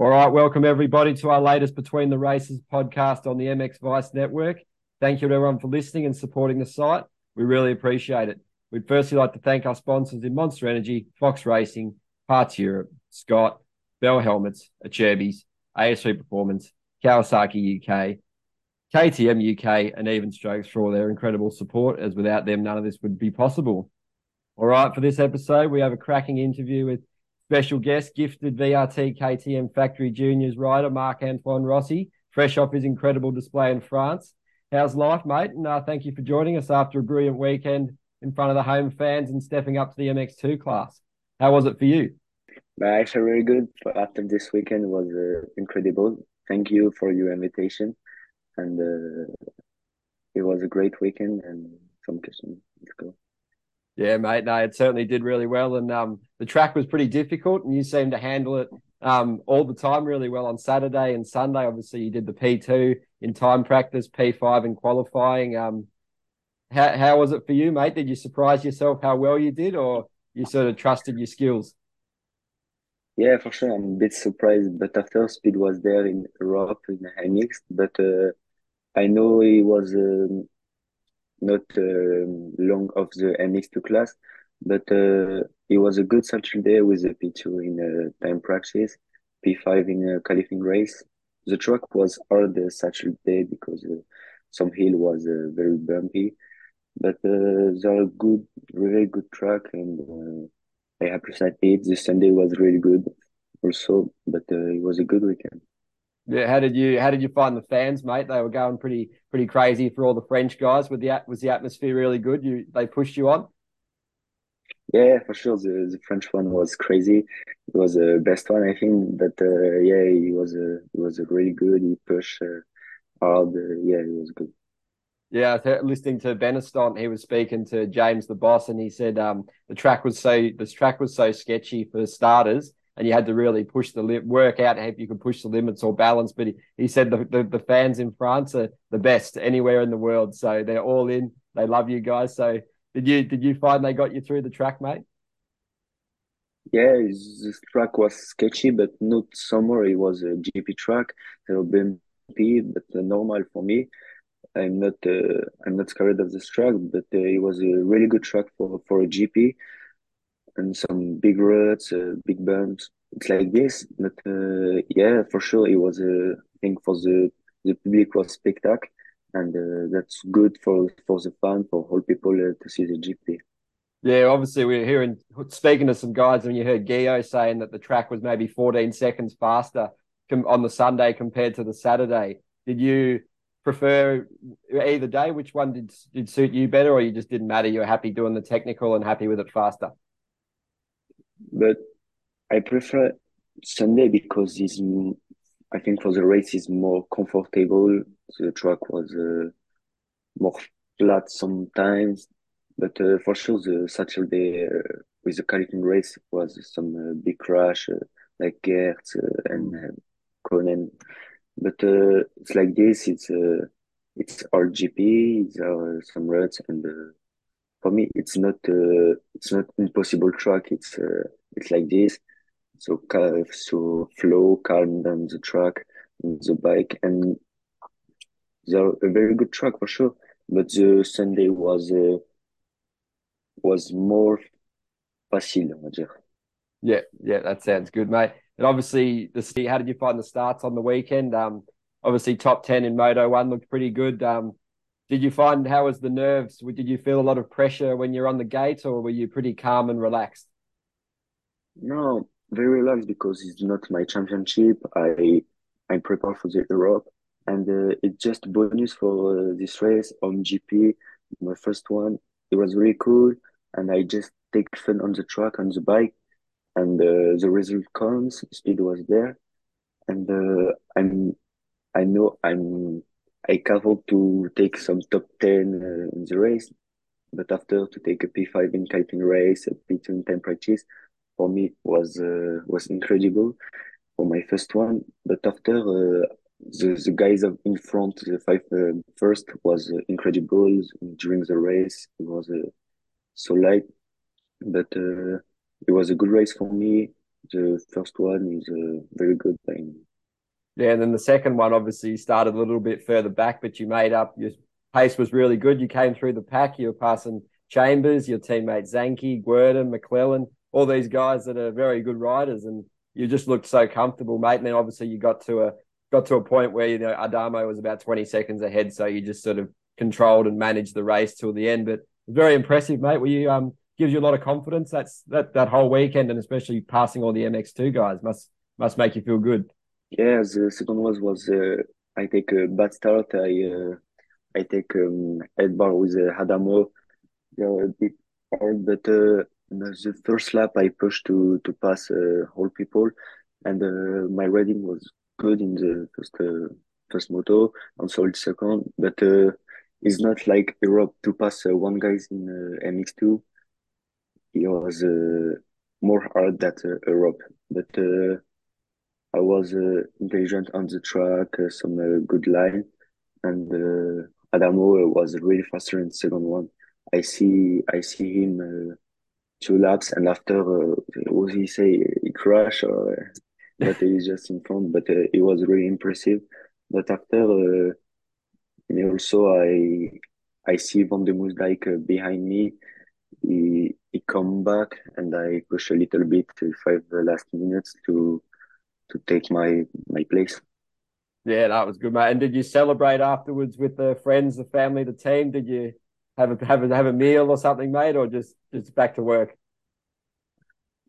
All right, welcome everybody to our latest Between the Races podcast on the MX Vice Network. Thank you to everyone for listening and supporting the site. We really appreciate it. We'd firstly like to thank our sponsors in Monster Energy, Fox Racing, Parts Europe, Scott, Bell Helmets, Acerbis, ASV Performance, Kawasaki UK, KTM UK, and Even Strokes for all their incredible support, as without them, none of this would be possible. All right, for this episode, we have a cracking interview with Special guest, gifted VRT KTM Factory Juniors rider Marc Antoine Rossi, fresh off his incredible display in France. How's life, mate? And uh, thank you for joining us after a brilliant weekend in front of the home fans and stepping up to the MX2 class. How was it for you? Actually, really good. After this weekend was uh, incredible. Thank you for your invitation, and uh, it was a great weekend and some questions. Let's go. Yeah, mate. No, it certainly did really well, and um, the track was pretty difficult, and you seemed to handle it um, all the time really well on Saturday and Sunday. Obviously, you did the P two in time practice, P five in qualifying. Um, how how was it for you, mate? Did you surprise yourself how well you did, or you sort of trusted your skills? Yeah, for sure. I'm a bit surprised, but after speed was there in Europe in high mix, but uh, I know it was. Um, not um, long of the MX2 class, but uh, it was a good Saturday with the P2 in uh, time practice, P5 in a qualifying race. The track was hard Saturday because uh, some hill was uh, very bumpy, but uh, they're a good, really good track, and uh, I appreciate it. The Sunday was really good also, but it was a good weekend. Yeah, how did you how did you find the fans, mate? They were going pretty pretty crazy for all the French guys. With the was the atmosphere really good? You they pushed you on. Yeah, for sure. The, the French one was crazy. It was the best one, I think. But uh, yeah, he was a he was a really good. He pushed uh, hard. Uh, yeah, it was good. Yeah, listening to Benistant, he was speaking to James the boss, and he said um, the track was so this track was so sketchy for starters and you had to really push the work out if you could push the limits or balance. But he, he said the, the, the fans in France are the best anywhere in the world, so they're all in. They love you guys. So did you did you find they got you through the track, mate? Yeah, this track was sketchy, but not summer. It was a GP track, so bumpy, but uh, normal for me. I'm not uh, I'm not scared of this track, but uh, it was a really good track for for a GP and some big ruts, uh, big bumps. It's like this, but uh, yeah, for sure, it was. a thing for the the public was spectacle, and uh, that's good for for the fan, for all people uh, to see the GP. Yeah, obviously we're hearing speaking to some guys, and you heard Gio saying that the track was maybe 14 seconds faster on the Sunday compared to the Saturday. Did you prefer either day? Which one did did suit you better, or you just didn't matter? You're happy doing the technical and happy with it faster but I prefer Sunday because it's I think for the race is more comfortable. The track was uh, more flat sometimes, but uh, for sure the Saturday uh, with the qualifying race was some uh, big crash uh, like Geerts uh, and Coenen. But it's like this. It's it's RGP. It's some ruts and for me it's not uh, it's not impossible track. It's uh, it's like this. So so flow calm down the track the bike and they're a very good track for sure. But the sunday was uh, was more facile yeah yeah that sounds good mate. And obviously the how did you find the starts on the weekend? Um obviously top 10 in moto 1 looked pretty good. Um did you find how was the nerves? Did you feel a lot of pressure when you're on the gate, or were you pretty calm and relaxed? No, very relaxed because it's not my championship. I I prepare for the Europe, and uh, it's just bonus for uh, this race on GP. My first one, it was really cool, and I just take fun on the track on the bike, and uh, the result comes. Speed was there, and uh, I'm I know I'm I careful to take some top 10 uh, in the race, but after to take a P5 in kiting race, a P2 in time practice, for me was uh, was incredible for my first one. But after uh, the, the guys in front, the five uh, first was uh, incredible during the race. It was uh, so light, but it was a good race for me. The first one is very good. I'm Yeah, and then the second one, obviously, you started a little bit further back, but you made up. Your pace was really good. You came through the pack. You were passing Chambers, your teammate Zanchi, Guerdon, McLellan, all these guys that are very good riders, and you just looked so comfortable, mate. And then obviously you got to a got to a point where you know Adamo was about twenty seconds ahead, so you just sort of controlled and managed the race till the end. But very impressive, mate. Were you um gives you a lot of confidence. That's that that whole weekend, and especially passing all the MX2 guys must must make you feel good. Yeah, the second one was uh, I take a bad start. I uh, I take um, head bar with uh, Adamo. Yeah, a bit hard, but uh, the first lap I pushed to to pass uh, all people, and uh, my riding was good in the first uh, first moto, and solid second. But uh, it's not like Europe to pass uh, one guys in uh, MX2 it was uh, more hard than uh, Europe, but uh, I was uh, intelligent on the track, uh, some uh, good line, and uh, Adamo was really faster in the second one. I see, I see him uh, two laps, and after, uh, what he say? He crashed, or but he's just in front. But uh, it was really impressive. But after, uh, also I, I see Van de Moosdijk uh, behind me. He he come back, and I push a little bit to five last minutes to to take my my place. Yeah, that was good, mate. And did you celebrate afterwards with the friends, the family, the team? Did you have a have a have a meal or something, mate, or just just back to work?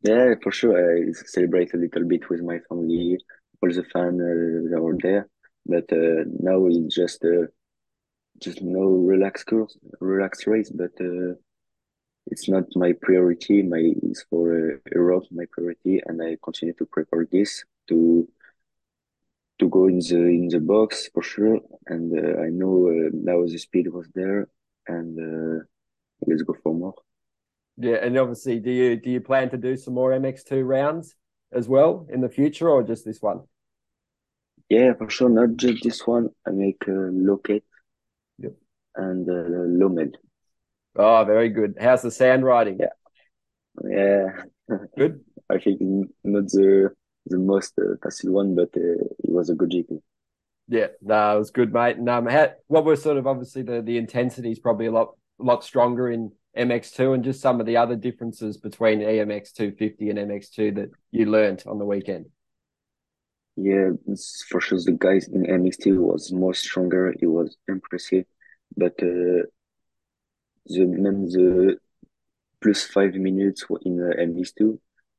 Yeah, for sure. I celebrate a little bit with my family, all the fans uh, that were there. But uh, now it's just uh, just no relaxed course, relaxed race. But uh, it's not my priority. My is for uh, Europe my priority, and I continue to prepare this to to go in the in the box for sure. And uh, I know uh, now the speed was there, and uh, let's go for more. Yeah, and obviously, do you do you plan to do some more MX2 rounds as well in the future, or just this one? Yeah, for sure. Not just this one. I make uh, Loket Yep. and uh, Lommel. Oh, very good. How's the sand riding? Yeah. Yeah, Good. I think not the the most uh, facile one, but uh, it was a good GP. Yeah, no, it was good, mate. And um, how, what were sort of obviously the the intensity is probably a lot lot stronger in MX2, and just some of the other differences between EMX 250 and MX2 that you learnt on the weekend. Yeah, for sure the guys in MX2 was more stronger. It was impressive, but uh, the même the plus five minutes in uh, MX2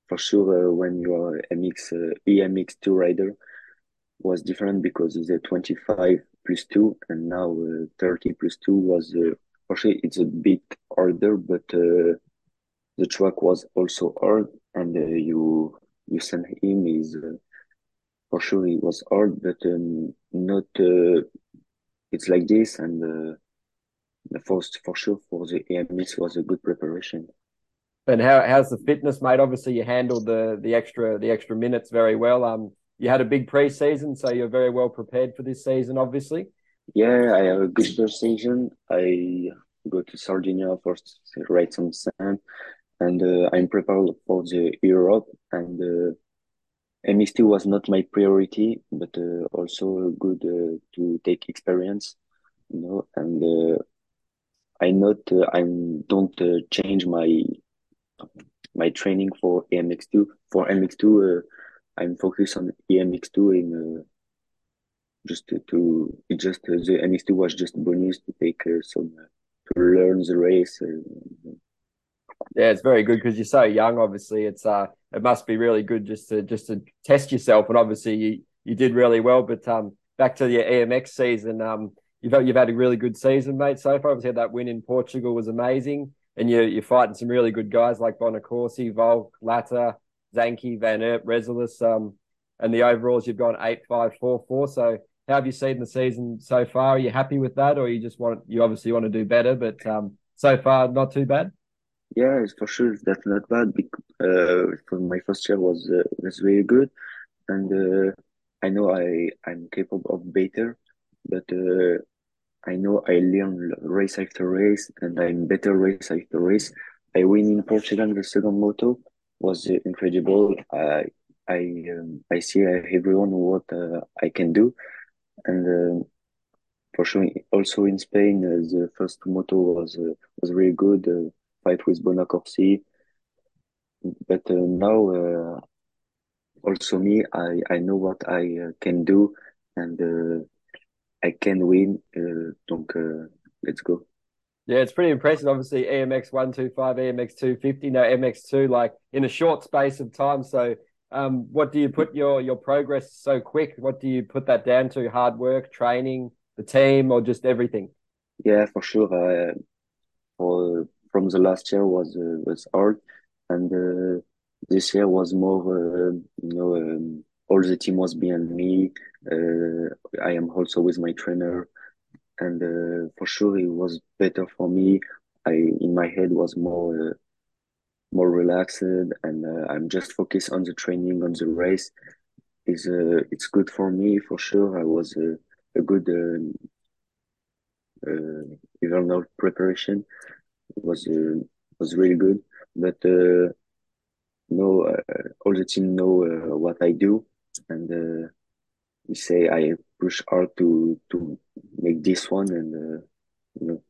for sure uh, when you are MX uh, EMX2 rider was different because it's a 25 plus 2 and now uh, 30 plus 2 was uh, for sure it's a bit harder but uh, the track was also hard and uh, you you send him is for sure it was hard but um, not it's like this and the first for sure for the AMX was a good preparation. And how how's the fitness, mate? Obviously, you handled the the extra the extra minutes very well. Um, you had a big preseason, so you're very well prepared for this season, obviously. Yeah, I have a good preseason. I go to Sardinia for to ride some sand, and uh, I'm prepared for the Europe. And uh, MX2 was not my priority, but uh, also good uh, to take experience, you know. And uh, I not uh, I don't change my my training for AMX2. For MX2, uh, I'm focused on EMX2 in uh, just to, to just uh, the MX2 was just bonus to take some uh, to learn the race. uh, Yeah, it's very good because you're so young. Obviously, it's uh, it must be really good just to just to test yourself. And obviously, you you did really well. But um, back to your EMX season, um, you've had, you've had a really good season, mate. So far, obviously, that win in Portugal was amazing, and you're you're fighting some really good guys like Bonacorsi, Valk, Lata, Zanchi, Van Erp, Resolus. Um, and the overalls you've gone eight five four four. So how have you seen the season so far? Are you happy with that, or you just want you obviously want to do better? But um, so far, not too bad. Yeah, for sure that's not bad. Because, uh, for my first year was uh, was really good, and uh, I know I I'm capable of better, but uh, I know I learn race after race, and I'm better race after race. I win in Portugal the second moto was incredible. I I um, I see everyone what uh, I can do, and uh, for sure also in Spain uh, the first moto was uh, was really good uh, fight with Bonacorsi, but uh, now also me I I know what I can do and I can win. Uh, donc let's go. Yeah, it's pretty impressive. Obviously, EMX one two five, EMX two fifty, no MX two, like in a short space of time. So, um, what do you put your your progress so quick? What do you put that down to? Hard work, training, the team, or just everything? Yeah, for sure. Uh, for from the last year was uh, was hard, and uh, this year was more. Uh, you know, um, all the team was behind me. Uh, I am also with my trainer and uh, for sure it was better for me. I in my head was more uh, more relaxed, and uh, I'm just focused on the training on the race. Is uh, it's good for me for sure. I was uh, a good um, uh, evernal preparation. It was was really good, but no, all the team know what I do, and uh, say I push hard to to make this one, and uh, you know.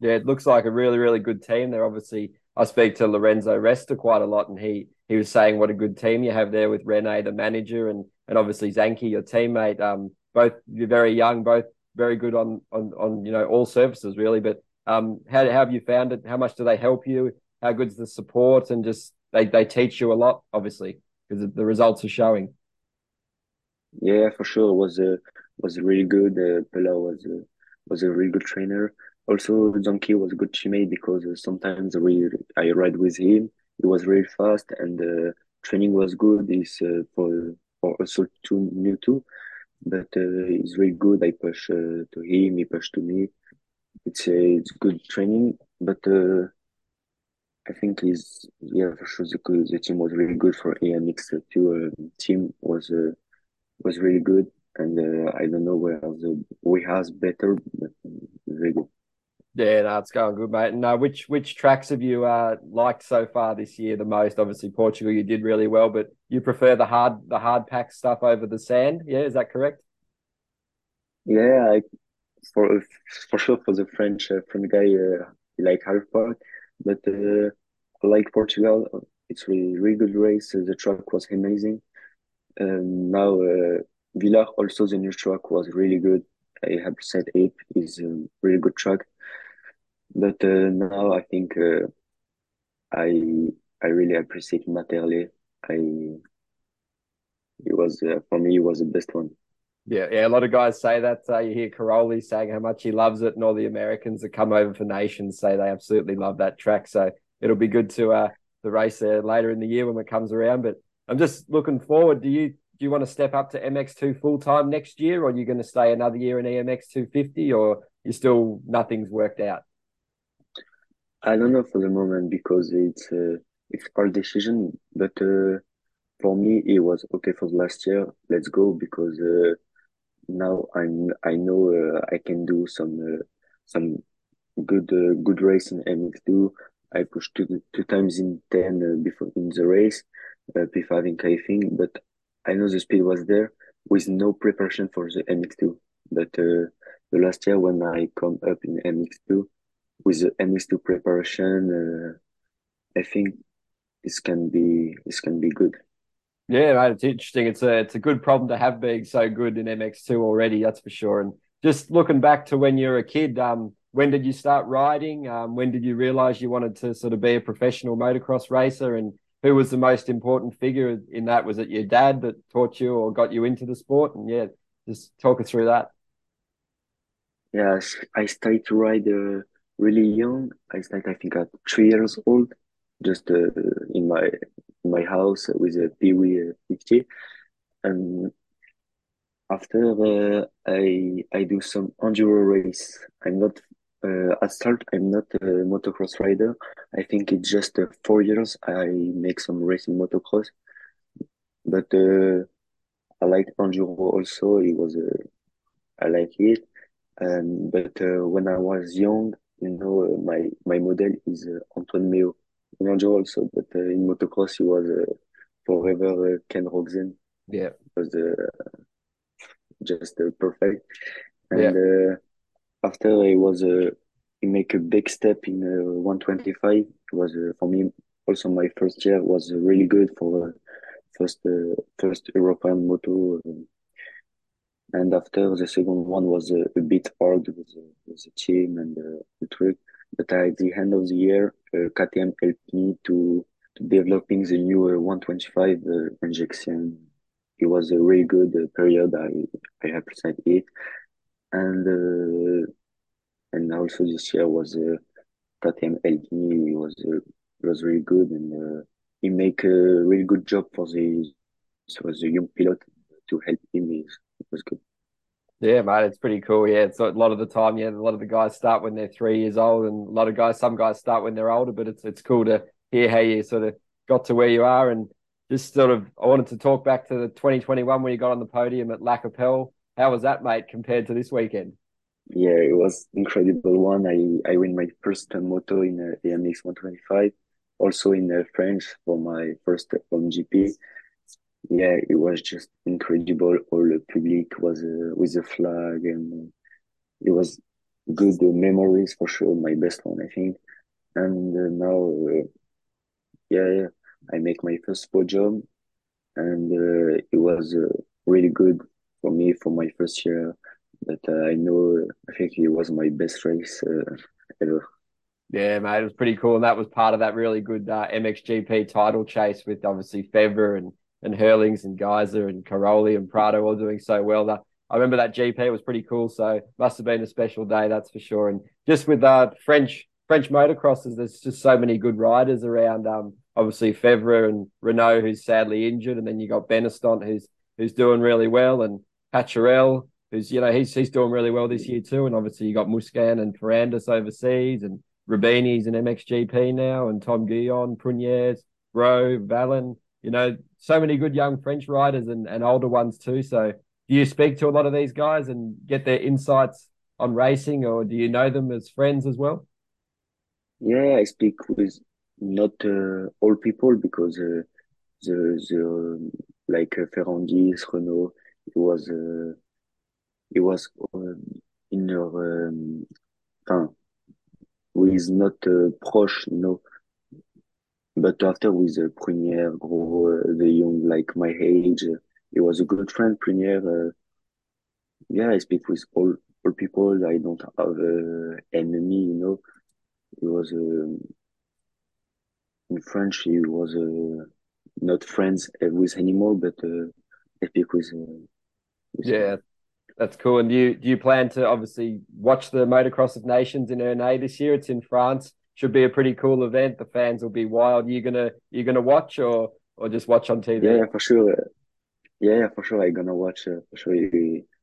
Yeah, it looks like a really, really good team. They're obviously. I speak to Lorenzo Resta quite a lot, and he he was saying what a good team you have there with Rene, the manager, and and obviously Zanchi, your teammate. Um, both you're very young, both very good on on on you know all surfaces really. But um, how, how have you found it? How much do they help you? How good's the support? And just they they teach you a lot, obviously, because the results are showing. Yeah, for sure. Was uh, was really good. Uh, Pella was uh, was a really good trainer. Also, Donkey was a good teammate because uh, sometimes we I ride with him. He was really fast and uh, training was good. He's uh, for for also too new too, but uh, he's really good. I push uh, to him, he push to me. It's uh, it's good training, but uh, I think he's yeah for sure the, the team was really good for AMX too. Uh, team was uh, was really good, and uh, I don't know where the we has better, but very good. Yeah, no, it's going good, mate. And uh, which which tracks have you uh, liked so far this year the most? Obviously, Portugal you did really well, but you prefer the hard the hard pack stuff over the sand. Yeah, is that correct? Yeah, I, for for sure for the French uh, French guy, uh, like half part, but uh, like Portugal, it's really really good race. The track was amazing. Um, now, uh, Villars also the new track was really good. I have to said it is a really good track, but uh, now I think uh, I I really appreciate Matterley. I it was uh, for me it was the best one. Yeah, yeah. A lot of guys say that. Uh, you hear Cairoli saying how much he loves it, and all the Americans that come over for nations say they absolutely love that track. So it'll be good to uh the race there later in the year when it comes around. But I'm just looking forward. Do you do you want to step up to MX2 full time next year, or are you going to stay another year in EMX 250, or you still nothing's worked out? I don't know for the moment because it's uh, it's our decision. But uh, for me, it was okay for last year. Let's go because uh, now I'm I know uh, I can do some uh, some good uh, good race in MX2. I pushed two two times in ten before in the race uh, P5 in kayaking, but I know the speed was there with no preparation for the MX2. But uh, the last year when I come up in MX2 with the MX2 preparation, uh, I think this can be this can be good. Yeah, mate, it's interesting. It's a it's a good problem to have being so good in MX2 already. That's for sure. And just looking back to when you were a kid, um, when did you start riding? Um, when did you realize you wanted to sort of be a professional motocross racer? And who was the most important figure in that? Was it your dad that taught you or got you into the sport? And yeah, just talk us through that. Yes, I started to ride uh, really young. I started, I think, at three years old, just uh, in my in my house with a uh, 50. And after uh, I I do some enduro race. I'm not uh, at start, I'm not a motocross rider. I think it's just uh, four years I make some racing motocross, but uh, I like enduro also. It was uh, I like it, um, but uh, when I was young, you know, uh, my my model is uh, Antoine Meo in enduro also, but uh, in motocross he was uh, forever uh, Ken Roczen. Yeah, was uh, just uh, perfect. And Yeah. After he was uh, make a big step in uh, 125. It was uh, for me also my first year was really good for uh, first uh, first European moto. and after the second one was uh, a bit hard with, with the team and the trick. But at the end of the year, KTM helped me to to developing the new uh, 125 uh, injection. It was a really good period. I I appreciate it, and uh, and also this year was uh, me. It was uh, was really good, and uh, he make a really good job for the so the young pilot to help him. It was good. Yeah, mate, it's pretty cool. Yeah, it's a lot of the time. Yeah, a lot of the guys start when they're three years old, and a lot of guys, some guys start when they're older. But it's it's cool to hear how you sort of got to where you are, and just sort of. I wanted to talk back to the 2021 when you got on the podium at La Capelle. How was that, mate, compared to this weekend? Yeah, it was incredible one. I I win my first uh, moto in uh, AMX 125, also in uh, French for my first home GP. Yeah, it was just incredible. All the public was uh, with the flag, and uh, it was good uh, memories for sure. My best one, I think. And uh, now, uh, yeah, yeah, I make my first podium, and uh, it was uh, really good for me for my first year. that uh, I know I think it was my best race uh, ever. Yeah, mate, it was pretty cool, and that was part of that really good uh, MXGP title chase with obviously Febvre and and Herlings and Gajser and Cairoli and Prado all doing so well. That I remember that GP was pretty cool, so must have been a special day, that's for sure. And just with uh French French motocrossers, there's just so many good riders around. Um, obviously Febvre and Renaux, who's sadly injured, and then you got Benistant, who's who's doing really well, and Pacharel, who's you know he's he's doing really well this year too, and obviously you got Musquin and Ferrandis overseas, and Rubini's an MXGP now, and Tom Guyon, Pruniers, Rowe, Valen. you know, so many good young French riders and, and older ones too. So do you speak to a lot of these guys and get their insights on racing, or do you know them as friends as well? Yeah, I speak with not uh, all people because uh, the the like uh, Ferrandis, Renaux, it was uh, it was um, in your um, enfin, is not uh, proche, you know. But after with uh, Prunier, Gros, uh, the young like my age, uh, he was a good friend. Prunier, uh, yeah, I speak with all all people. I don't have uh, enemy, you know. He was um in French. He was uh, not friends uh, with anymore, but uh, I speak with. Uh. Yeah, that's cool. And do you do you plan to obviously watch the Motocross of Nations in Ernée this year? It's in France. Should be a pretty cool event. The fans will be wild. You're gonna you're gonna watch or or just watch on TV? Yeah, for sure. Uh, yeah, for sure. I'm gonna watch. Uh, for sure.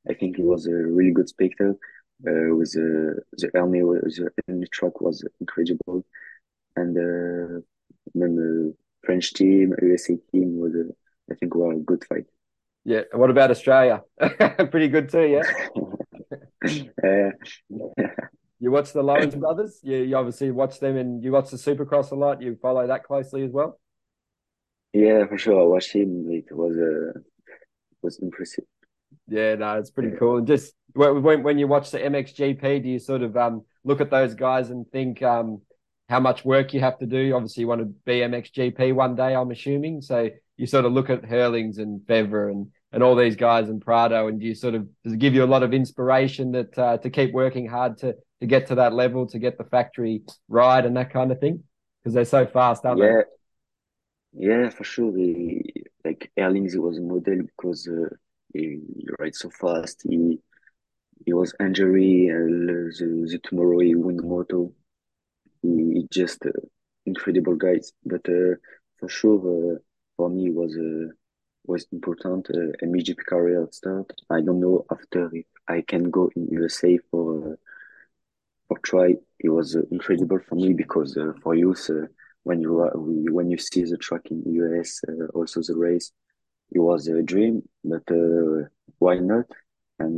I think he was a really good spectator. Uh, with uh, the army, the enemy truck was incredible, and uh, the French team, USA team was, uh, I think, were a good fight. Yeah. What about Australia? pretty good too. Yeah. Uh, You watch the Lawrence brothers. You, you obviously watch them, and you watch the Supercross a lot. You follow that closely as well. yeah, for sure. I watched him. It was uh, was impressive. Yeah, no, it's pretty Yeah. cool. And just when when when you watch the MXGP, do you sort of um look at those guys and think um how much work you have to do? Obviously, you want to be MXGP one day, I'm assuming. So you sort of look at Herlings and Febvre and and all these guys and Prado, and do you sort of does it give you a lot of inspiration that uh, to keep working hard to to get to that level, to get the factory right and that kind of thing? Because they're so fast, aren't they? Yeah, yeah, for sure. Like Erlings, he was a model because uh, he, rides so fast. He he was injury and the, the tomorrow he win the moto. He, he just uh, incredible guys. But uh, for sure, uh, for me was uh, was important. Uh, a MGP career start. I don't know after if I can go in USA for uh, for try. It was uh, incredible for me because uh, for youth, when you are when you see the track in US, uh, also the race, it was a dream. But uh, why not? And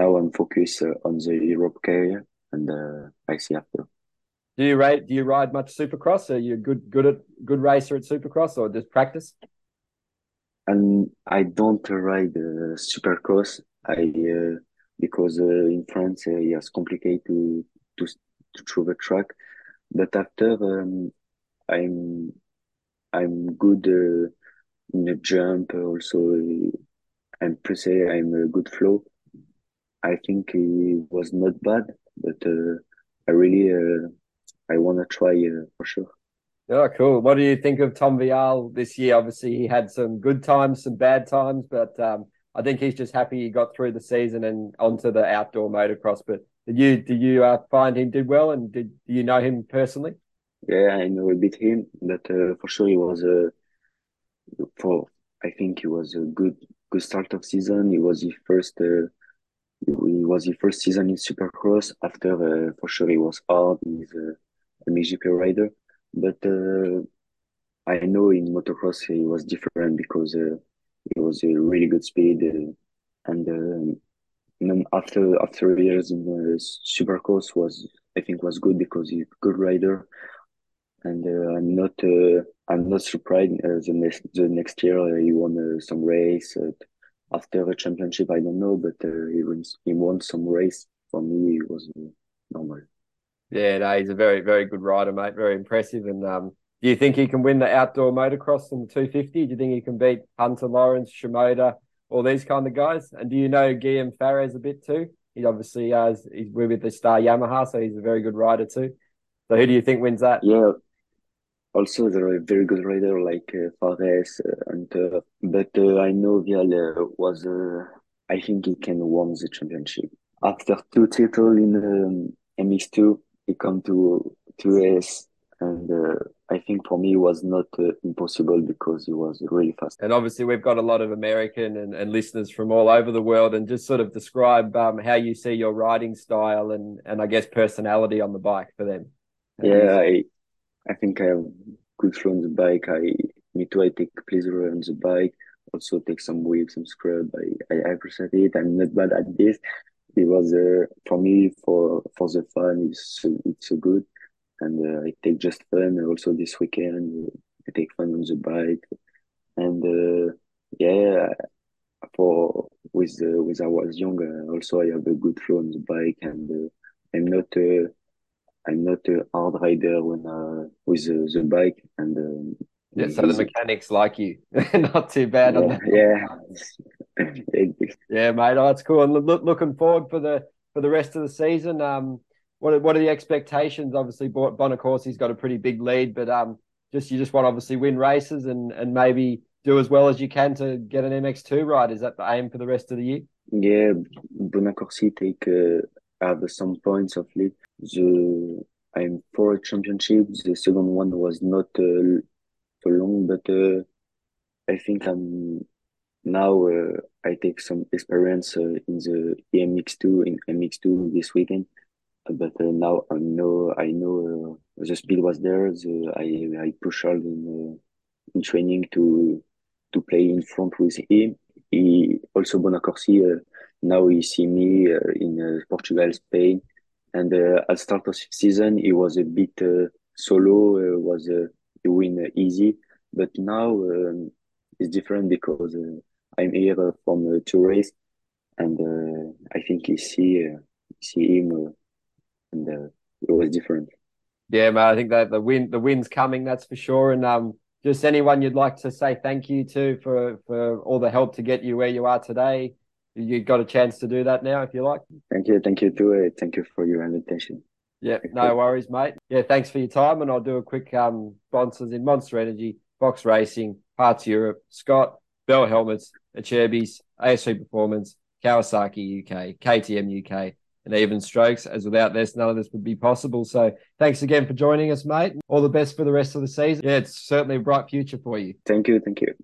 now I'm focused on the Europe career, and I see after. Do you rate? Do you ride much Supercross? Are you good good at good racer at Supercross or just practice? and I don't ride uh, supercross. I uh, because uh, in France uh, it's complicated to to to throw the track. But after um, I'm I'm good uh, in the jump. Also, I'm per se I'm a good flow. I think it was not bad, but uh, I really uh, I want to try uh, for sure. Oh, cool. What do you think of Tom Vialle this year? Obviously, he had some good times, some bad times, but um, I think he's just happy he got through the season and onto the outdoor motocross. But did you did you uh, find him did well, and did do you know him personally? Yeah, I know a bit him, but uh, for sure he was a uh, for I think he was a good good start of season. He was his first uh, he was his first season in Supercross. After uh, for sure he was hard. He's a MXGP rider, but uh, I know in motocross he was different because uh, he was a really good speed uh, and. Then after after years in uh, Supercross was I think was good because he's a good rider and uh, I'm not uh, I'm not surprised. Uh, the next the next year he won some race after a championship. I don't know, but he wins he won some race. For me, it was normal. Yeah, no, he's a very very good rider, mate. Very impressive. And um, do you think he can win the outdoor motocross in the 250? Do you think he can beat Hunter Lawrence, Shimoda, all these kind of guys? And do you know Guillaume Farres a bit too? He obviously has he's with the Star Yamaha, so he's a very good rider too. So who do you think wins that? Yeah, also there are very good rider like uh, Farres uh, and uh, but uh, I know Vialle was uh, I think he can win the championship after two titles in um, MX2 he come to to S and uh, I think for me it was not uh, impossible because he was really fast. And obviously, we've got a lot of American and, and listeners from all over the world, and just sort of describe um, how you see your riding style and and I guess personality on the bike for them. Yeah, I I think I have good flow on the bike. I me too. I take pleasure on the bike. Also take some wave, some scrub. I, I, I appreciate it. I'm not bad at this. It was uh, for me for for the fun. It's so, it's so good, and uh, I take just fun. Also this weekend I take fun on the bike, and uh, yeah, for with uh, with I was younger. Also I have a good flow on the bike, and uh, I'm not. Uh, I'm not a hard rider when uh, with the, the bike and um, yeah, so the mechanics like you, not too bad yeah, on that. Yeah, yeah, mate. Oh, that's cool. And look, looking forward for the for the rest of the season. Um, what are, what are the expectations? Obviously, Bonacorsi's got a pretty big lead, but um, just you just want to obviously win races and and maybe do as well as you can to get an MX2 ride. Is that the aim for the rest of the year? Yeah, Bonacorsi take uh, have some points of lead the I'm for a championship. The second one was not uh, so long, but uh, I think I'm now uh, I take some experience uh, in the EMX2 in MX2 this weekend. But uh, now I know I know the speed was there. The, I I push hard in in training to to play in front with him. He also Bonacorsi. now he see me in Portugal, Spain and at start of season, it was a bit solo, was win easy. But now um, it's different because uh, I'm here from uh, two race, and uh, I think you see uh, see him, uh, and uh, it was different. Yeah, man. I think that the win the win's coming. That's for sure. And um, just anyone you'd like to say thank you to for for all the help to get you where you are today you got a chance to do that now if you like. Thank you. Thank you too. Thank you for your invitation. Yeah, no worries, mate. Yeah, thanks for your time. And I'll do a quick um sponsors in Monster Energy, Fox Racing, Parts Europe, Scott, Bell Helmets, Acerbis, ASV Performance, Kawasaki UK, KTM UK, and even Strokes. As without this, none of this would be possible. So thanks again for joining us, mate. All the best for the rest of the season. Yeah, it's certainly a bright future for you. Thank you. Thank you.